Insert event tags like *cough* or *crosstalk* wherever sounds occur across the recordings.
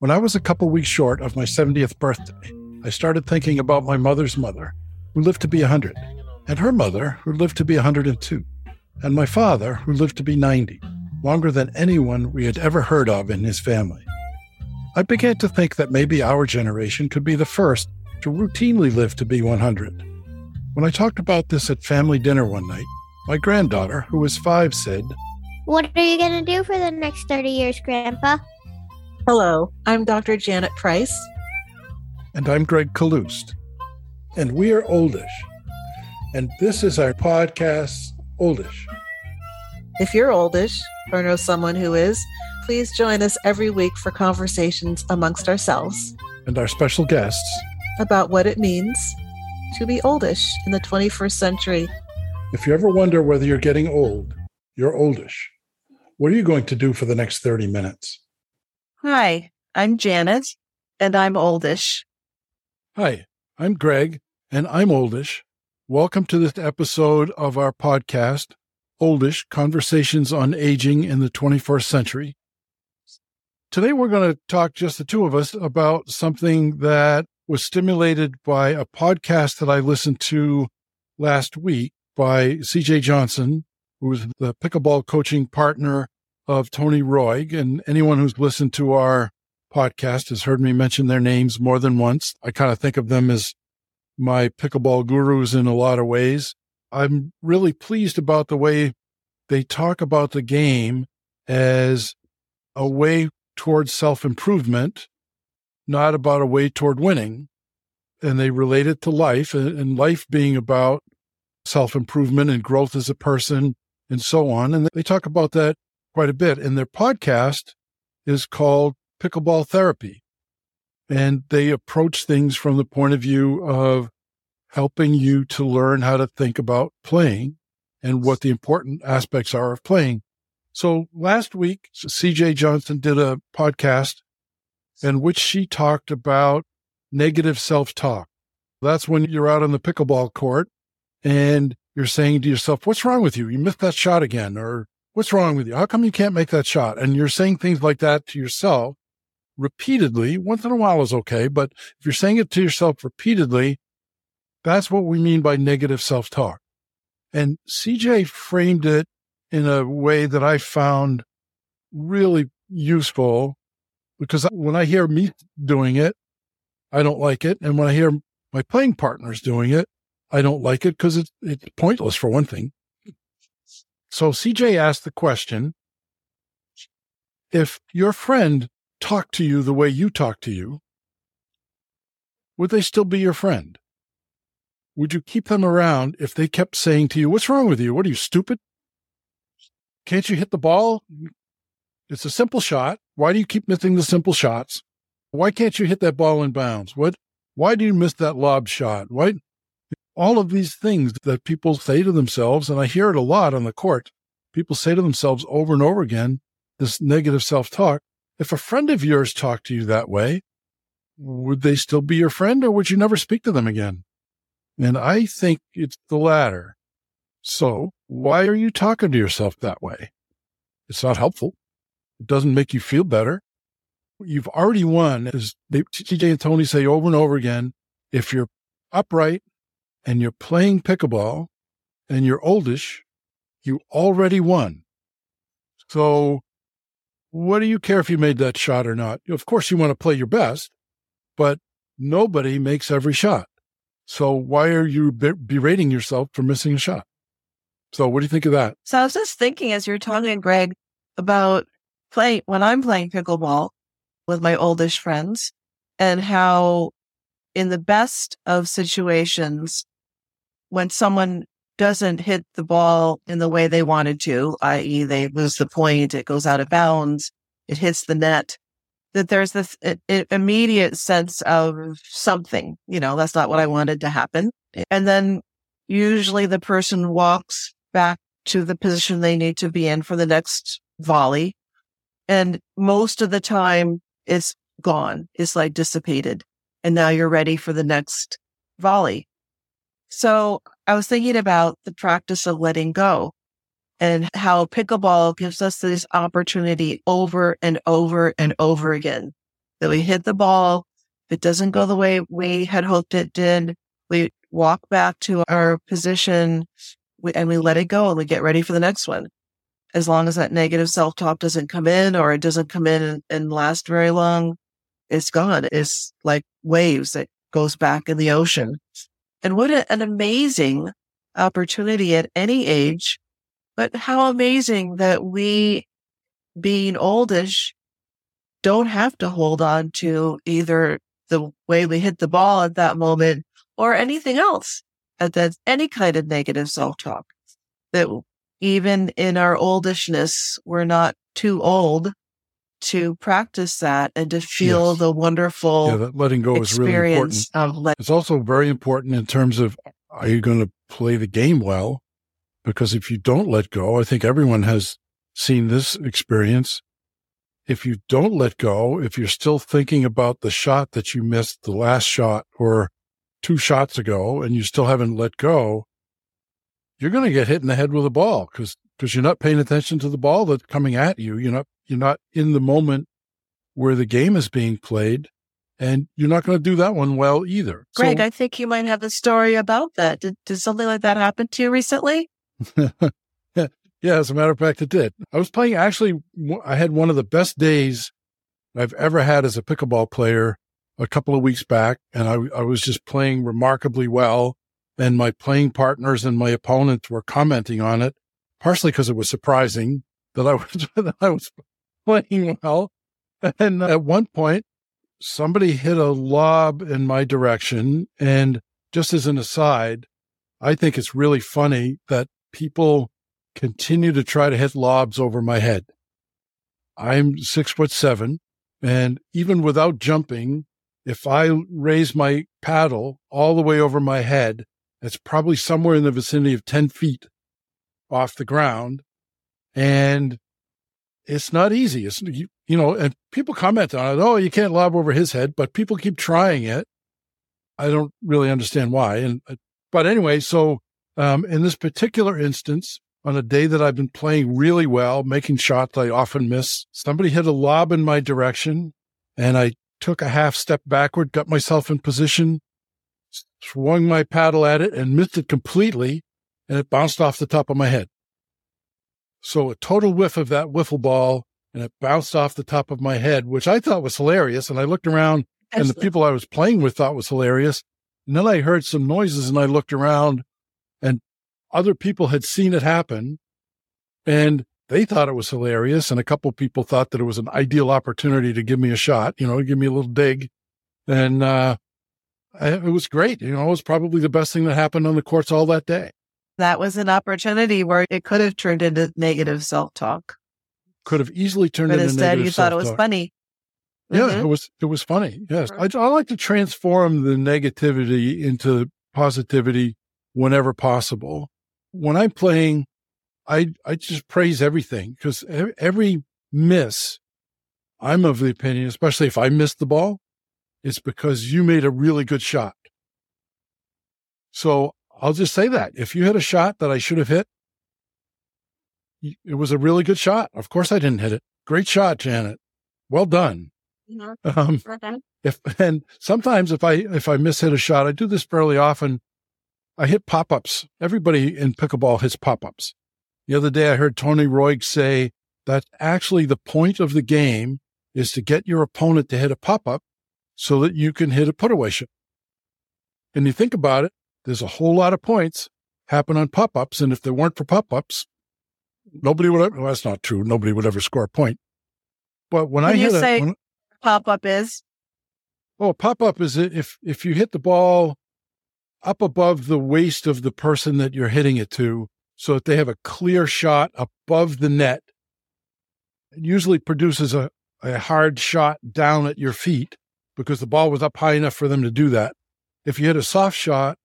When I was a couple weeks short of my 70th birthday, I started thinking about my mother's mother, who lived to be 100, and her mother, who lived to be 102, and my father, who lived to be 90, longer than anyone we had ever heard of in his family. I began to think that maybe our generation could be the first to routinely live to be 100. When I talked about this at family dinner one night, my granddaughter, who was five, said, What are you going to do for the next 30 years, Grandpa? Hello, I'm Dr. Janet Price. And I'm Gregg Kaloust. And we are Oldish. And this is our podcast, Oldish. If you're oldish or know someone who is, please join us every week for conversations amongst ourselves And our special guests, about what it means to be oldish in the 21st century. if you ever wonder whether you're getting old, you're oldish. What are you going to do for the next 30 minutes? Hi, I'm Janet, and I'm oldish. Hi, I'm Gregg, and I'm Oldish. Welcome to this episode of our podcast, Oldish Conversations on Aging in the 21st Century. Today, we're going to talk, just the two of us, about something that was stimulated by a podcast that I listened to last week by CJ Johnson, who is the pickleball coaching partner of Tony Roig. And anyone who's listened to our podcast has heard me mention their names more than once. I kind of think of them as my pickleball gurus in a lot of ways. I'm really pleased about the way they talk about the game as a way towards self improvement, not about a way toward winning. And they relate it to life and life being about self improvement and growth as a person and so on. And they talk about that quite a bit. And their podcast is called Pickleball Therapy. And they approach things from the point of view of helping you to learn how to think about playing and what the important aspects are of playing. So last week, CJ Johnson did a podcast in which she talked about negative self talk. That's when you're out on the pickleball court and you're saying to yourself, What's wrong with you? You missed that shot again. Or what's wrong with you? How come you can't make that shot? And you're saying things like that to yourself repeatedly. Once in a while is okay. But if you're saying it to yourself repeatedly, that's what we mean by negative self talk. And CJ framed it in a way that I found really useful because when I hear me doing it, I don't like it. And when I hear my playing partners doing it, I don't like it because it's, it's pointless for one thing. So CJ asked the question if your friend talked to you the way you talk to you, would they still be your friend? Would you keep them around if they kept saying to you, What's wrong with you? What are you, stupid? Can't you hit the ball? It's a simple shot. Why do you keep missing the simple shots? Why can't you hit that ball in bounds? What? Why do you miss that lob shot? Why? All of these things that people say to themselves, and I hear it a lot on the court. People say to themselves over and over again, this negative self talk. If a friend of yours talked to you that way, would they still be your friend or would you never speak to them again? And I think it's the latter. So why are you talking to yourself that way? It's not helpful. It doesn't make you feel better. You've already won, as CJ and Tony say over and over again. If you're upright and you're playing pickleball and you're oldish, you already won. So what do you care if you made that shot or not? Of course, you want to play your best, but nobody makes every shot. So why are you be- berating yourself for missing a shot? So what do you think of that? So I was just thinking as you're talking, Gregg, about play when I'm playing pickleball with my oldish friends and how in the best of situations, when someone doesn't hit the ball in the way they wanted to, i.e. they lose the point, it goes out of bounds, it hits the net, that there's this immediate sense of something, you know, that's not what I wanted to happen. And then usually the person walks back to the position they need to be in for the next volley. And most of the time it's gone. It's like dissipated. And now you're ready for the next volley. So I was thinking about the practice of letting go and how pickleball gives us this opportunity over and over and over again that we hit the ball. If it doesn't go the way we had hoped it did, we walk back to our position and we let it go and we get ready for the next one. As long as that negative self talk doesn't come in or it doesn't come in and, last very long, it's gone. It's like waves that goes back in the ocean. And what an amazing opportunity at any age, but how amazing that we being oldish don't have to hold on to either the way we hit the ball at that moment or anything else that any kind of negative self-talk. That even in our oldishness, we're not too old to practice that and to feel Yes. the wonderful Yeah, that letting go is really important. let It's also very important in terms of are you going to play the game well? Because if you don't let go, I think everyone has seen this experience. If you don't let go, if you're still thinking about the shot that you missed, the last shot or two shots ago, and you still haven't let go, you're going to get hit in the head with a ball because because you're not paying attention to the ball that's coming at you. You're not you're not in the moment where the game is being played, and you're not going to do that one well either. Gregg, So- I think you might have a story about that. Did, did something like that happen to you recently? *laughs* yeah, as a matter of fact, it did. I was playing actually, I had one of the best days I've ever had as a pickleball player a couple of weeks back, and I, I was just playing remarkably well. And my playing partners and my opponents were commenting on it, partially because it was surprising that I was, *laughs* that I was playing well. And uh, at one point, somebody hit a lob in my direction. And just as an aside, I think it's really funny that people continue to try to hit lobs over my head. I'm six foot seven, and even without jumping, if I raise my paddle all the way over my head, it's probably somewhere in the vicinity of 10 feet off the ground. And it's not easy. It's, you, you know, and people comment on it. Oh, you can't lob over his head, but people keep trying it. I don't really understand why. And, uh, but anyway, so um, in this particular instance, on a day that I've been playing really well, making shots I often miss, somebody hit a lob in my direction and I took a half step backward, got myself in position, swung my paddle at it and missed it completely and it bounced off the top of my head. So a total whiff of that wiffle ball and it bounced off the top of my head, which I thought was hilarious. And I looked around and the people I was playing with thought was hilarious. And then I heard some noises and I looked around and other people had seen it happen and they thought it was hilarious. And a couple people thought that it was an ideal opportunity to give me a shot, you know, give me a little dig. And, uh, I, it was great. You know, it was probably the best thing that happened on the courts all that day. That was an opportunity where it could have turned into negative self talk, Could have easily turned but into instead negative you thought it was self-talk. funny. Yeah, Mhm. it was it was funny. Yes, I, I like to transform the negativity into positivity whenever possible. When I'm playing, I I just praise everything because every miss, I'm of the opinion, especially if I missed the ball, it's because you made a really good shot. So I'll just say that if you hit a shot that I should have hit, it was a really good shot. Of course, I didn't hit it. Great shot, Janet. Well done. Um, if *laughs* and sometimes if I if I mishit a shot, I do this fairly often. I hit pop ups. Everybody in pickleball hits pop ups. The other day, I heard Tony Roig say that actually the point of the game is to get your opponent to hit a pop up so that you can hit a put away shot. And you think about it, there's a whole lot of points happen on pop ups, and if there weren't for pop ups, nobody would. Ever, well, that's not true. Nobody would ever score a point. But when I Can you hit a, say- Pop up is Oh, pop up is if if you hit the ball up above the waist of the person that you're hitting it to, so that they have a clear shot above the net. It usually produces a, a hard shot down at your feet because the ball was up high enough for them to do that. If you hit a soft shot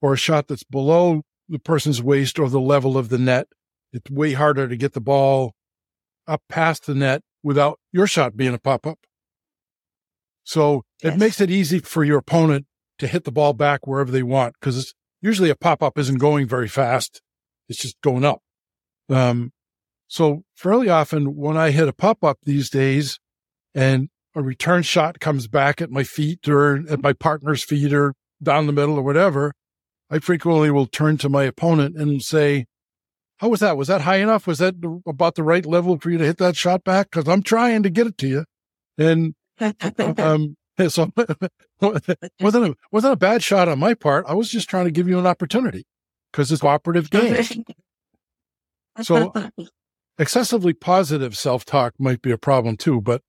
or a shot that's below the person's waist or the level of the net, it's way harder to get the ball up past the net without your shot being a pop up. So it makes it easy for your opponent to hit the ball back wherever they want because usually a pop up isn't going very fast. It's just going up. Um, so fairly often when I hit a pop up these days and a return shot comes back at my feet or at my partner's feet or down the middle or whatever, I frequently will turn to my opponent and say, How was that? Was that high enough? Was that about the right level for you to hit that shot back? Because I'm trying to get it to you. And *laughs* um, *laughs* so *laughs* wasn't a, wasn't a bad shot on my part. I was just trying to give you an opportunity because it's cooperative game. So excessively positive self-talk might be a problem too, but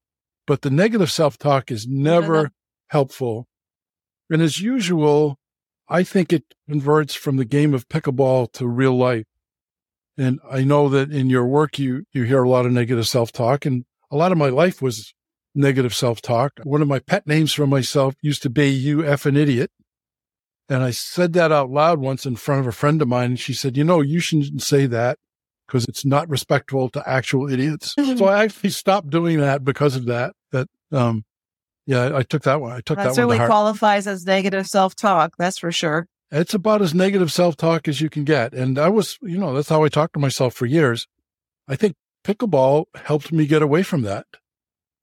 but the negative self-talk is never helpful. And as usual, I think it converts from the game of pickleball to real life. And I know that in your work you you hear a lot of negative self-talk and a lot of my life was negative self-talk. One of my pet names for myself used to be you F an idiot. And I said that out loud once in front of a friend of mine. And she said, you know, you shouldn't say that because it's not respectful to actual idiots. *laughs* so I actually stopped doing that because of that. That, um, yeah, I took that one. I took that, one. that certainly qualifies as negative self talk. That's for sure. It's about as negative self talk as you can get. And I was, you know, that's how I talked to myself for years. I think pickleball helped me get away from that.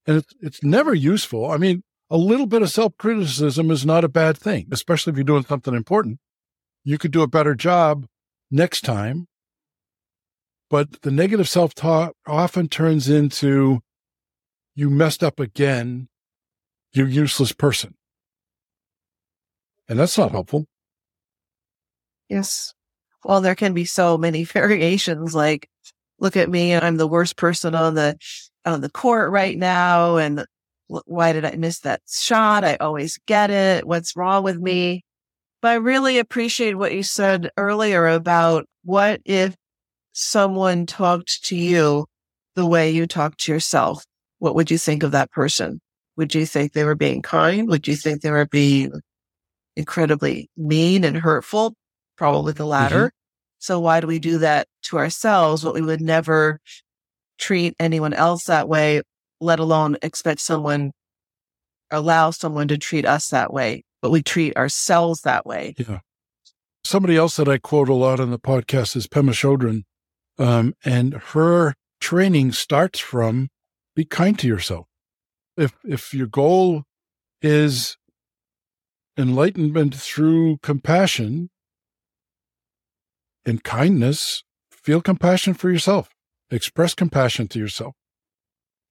And it's, it's never useful. I mean, a little bit of self criticism is not a bad thing, especially if you're doing something important. You could do a better job next time but the negative self talk often turns into you messed up again, you useless person. And that's not helpful. Yes. Well, there can be so many *laughs* variations like, look at me, I'm the worst person on the, on the court right now. And why did I miss that shot? I always get it. What's wrong with me? But I really appreciate what you said earlier about what if someone talked to you the way you talk to yourself, what would you think of that person? Would you think they were being kind? Would you think they were being incredibly mean and hurtful? Probably the latter. Mm-hmm. So why do we do that to ourselves? What we would never treat anyone else that way, let alone expect someone, allow someone to treat us that way, but we treat ourselves that way. Yeah. Somebody else that I quote a lot on the podcast is Pema Chodron. Um, and her training starts from be kind to yourself. If, if your goal is enlightenment through compassion and kindness, feel compassion for yourself. Express compassion to yourself.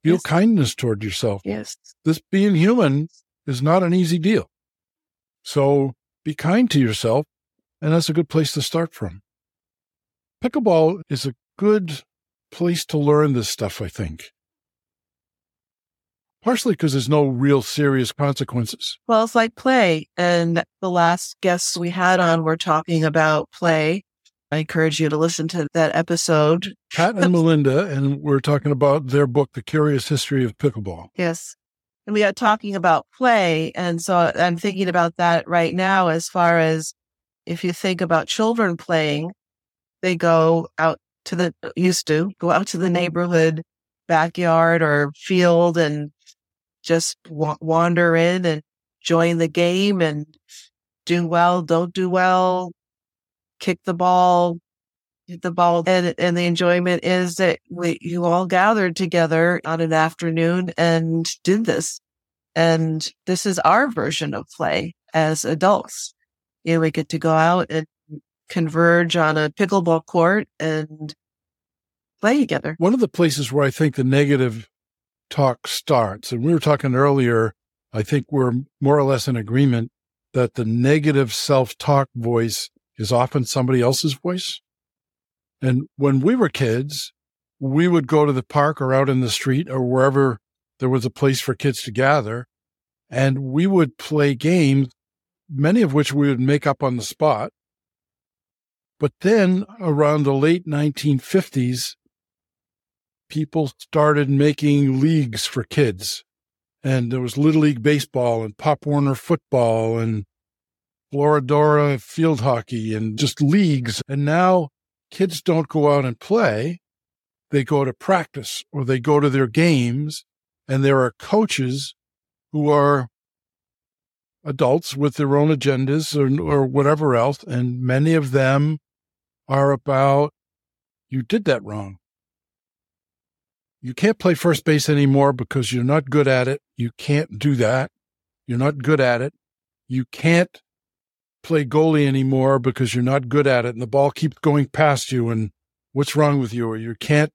Feel yes. kindness toward yourself. Yes. This being human is not an easy deal. So be kind to yourself, and that's a good place to start from pickleball is a good place to learn this stuff, I think. Partially because there's no real serious consequences. Well, it's like play. And the last guests we had on were talking about play. I encourage you to listen to that episode. Pat and *laughs* Melinda, and we're talking about their book, The Curious History of Pickleball. Yes. And we are talking about play. And so I'm thinking about that right now as far as if you think about children playing, they go out to the, used to go out to the neighborhood backyard or field and just w- wander in and join the game and do well, don't do well, kick the ball, hit the ball. And, and the enjoyment is that we, you all gathered together on an afternoon and did this. And this is our version of play as adults. You know, we get to go out and converge on a pickleball court and play together. One of the places where I think the negative talk starts, and we were talking earlier, I think we're more or less in agreement that the negative self talk voice is often somebody else's voice. And when we were kids, we would go to the park or out in the street or wherever there was a place for kids to gather, and we would play games, many of which we would make up on the spot. But then around the late 1950s, people started making leagues for kids. And there was Little League Baseball and Pop Warner football and Floridora field hockey and just leagues. And now kids don't go out and play. They go to practice or they go to their games. And there are coaches who are adults with their own agendas or, or whatever else. And many of them are about you did that wrong. You can't play first base anymore because you're not good at it. You can't do that. You're not good at it. You can't play goalie anymore because you're not good at it and the ball keeps going past you and what's wrong with you or you can't,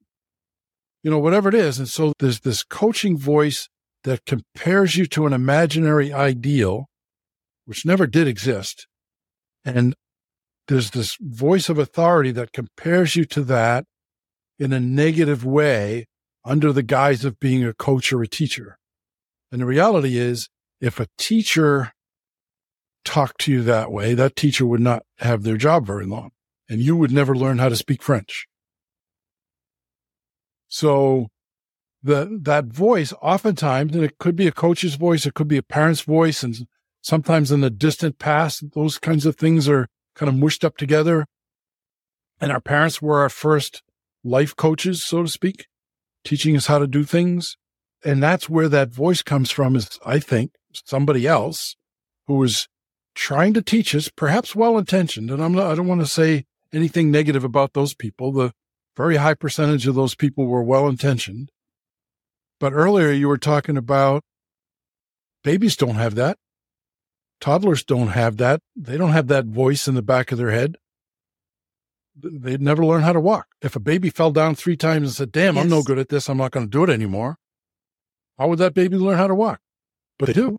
you know, whatever it is. And so there's this coaching voice that compares you to an imaginary ideal, which never did exist. And there's this voice of authority that compares you to that in a negative way under the guise of being a coach or a teacher. And the reality is, if a teacher talked to you that way, that teacher would not have their job very long and you would never learn how to speak French. So the, that voice oftentimes, and it could be a coach's voice, it could be a parent's voice. And sometimes in the distant past, those kinds of things are kind of mushed up together. And our parents were our first life coaches, so to speak, teaching us how to do things. And that's where that voice comes from is, I think, somebody else who was trying to teach us, perhaps well intentioned. And I'm not, I don't want to say anything negative about those people. The very high percentage of those people were well intentioned. But earlier you were talking about babies don't have that. Toddlers don't have that. They don't have that voice in the back of their head. They'd never learn how to walk. If a baby fell down three times and said, damn, yes. I'm no good at this. I'm not going to do it anymore. How would that baby learn how to walk? But they do.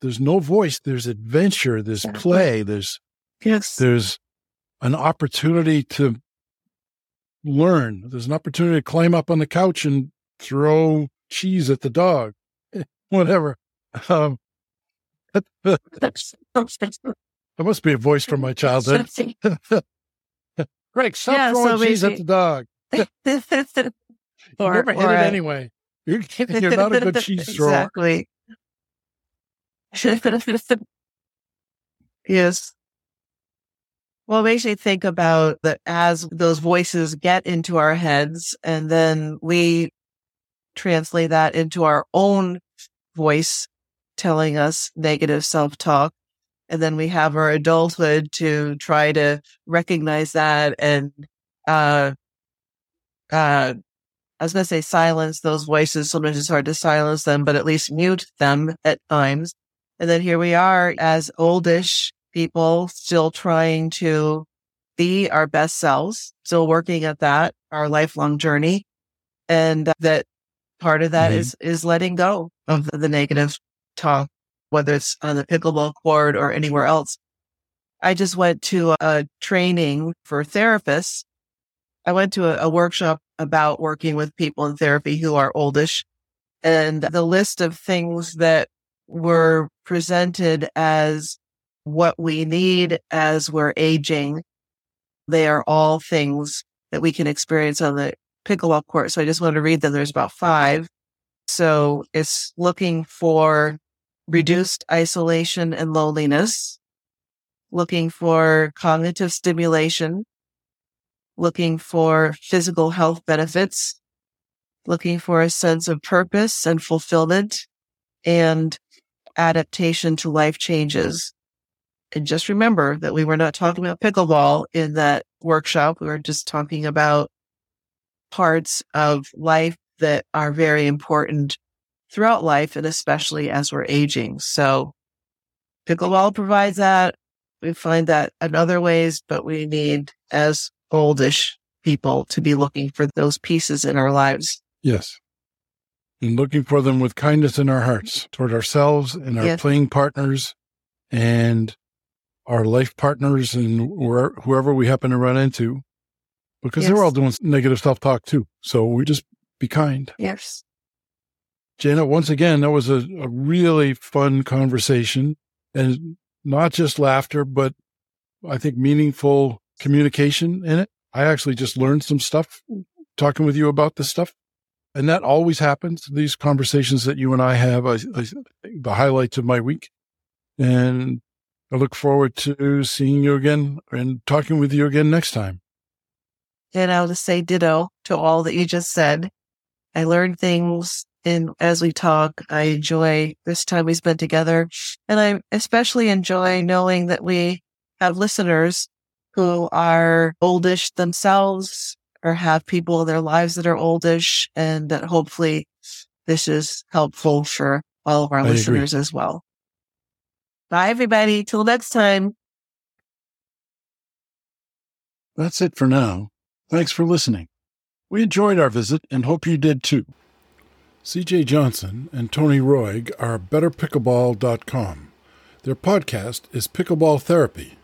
There's no voice. There's adventure. There's play. There's, yes. there's an opportunity to learn. There's an opportunity to climb up on the couch and throw cheese at the dog, whatever. Um, *laughs* that must be a voice from my childhood. *laughs* Gregg, stop yeah, throwing so cheese at the dog. *laughs* or, never hit it a, anyway. You're, you're not a good *laughs* cheese thrower. Exactly. *laughs* yes. Well, it makes me think about that as those voices get into our heads and then we translate that into our own voice telling us negative self talk. And then we have our adulthood to try to recognize that and, uh, uh, I was going to say silence those voices. Sometimes it's hard to silence them, but at least mute them at times. And then here we are as oldish people still trying to be our best selves, still working at that, our lifelong journey. And that part of that mm-hmm. is is letting go of the, the negative talk, whether it's on the pickleball court or anywhere else. I just went to a training for therapists. I went to a, a workshop about working with people in therapy who are oldish and the list of things that were presented as what we need as we're aging. They are all things that we can experience on the pickleball court. So I just wanted to read them. There's about five. So it's looking for reduced isolation and loneliness, looking for cognitive stimulation, looking for physical health benefits, looking for a sense of purpose and fulfillment and adaptation to life changes. And just remember that we were not talking about pickleball in that workshop. We were just talking about parts of life that are very important throughout life and especially as we're aging. So pickleball provides that. We find that in other ways, but we need as oldish people to be looking for those pieces in our lives. Yes. And looking for them with kindness in our hearts toward ourselves and our yes. playing partners and our life partners and whoever we happen to run into, because yes. they're all doing negative self talk too. So we just be kind. Yes. Jana, once again, that was a, a really fun conversation and not just laughter, but I think meaningful communication in it. I actually just learned some stuff talking with you about this stuff. And that always happens. These conversations that you and I have, I, I, the highlights of my week. And I look forward to seeing you again and talking with you again next time. And I'll just say ditto to all that you just said. I learned things and as we talk, I enjoy this time we spent together. And I especially enjoy knowing that we have listeners who are oldish themselves or have people in their lives that are oldish and that hopefully this is helpful for all of our I agree. listeners as well. Bye, everybody. Till next time. That's it for now. Thanks for listening. We enjoyed our visit and hope you did too. CJ Johnson and Tony Roig are betterpickleball.com. Their podcast is Pickleball Therapy.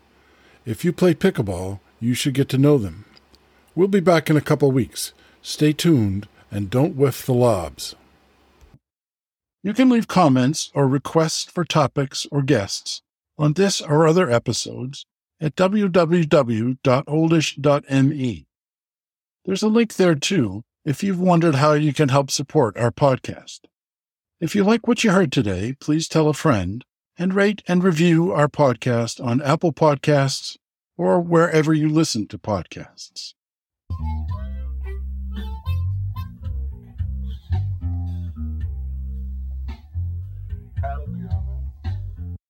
If you play pickleball, you should get to know them. We'll be back in a couple weeks. Stay tuned and don't whiff the lobs. You can leave comments or requests for topics or guests on this or other episodes at www.oldish.me. There's a link there too if you've wondered how you can help support our podcast. If you like what you heard today, please tell a friend and rate and review our podcast on Apple Podcasts or wherever you listen to podcasts.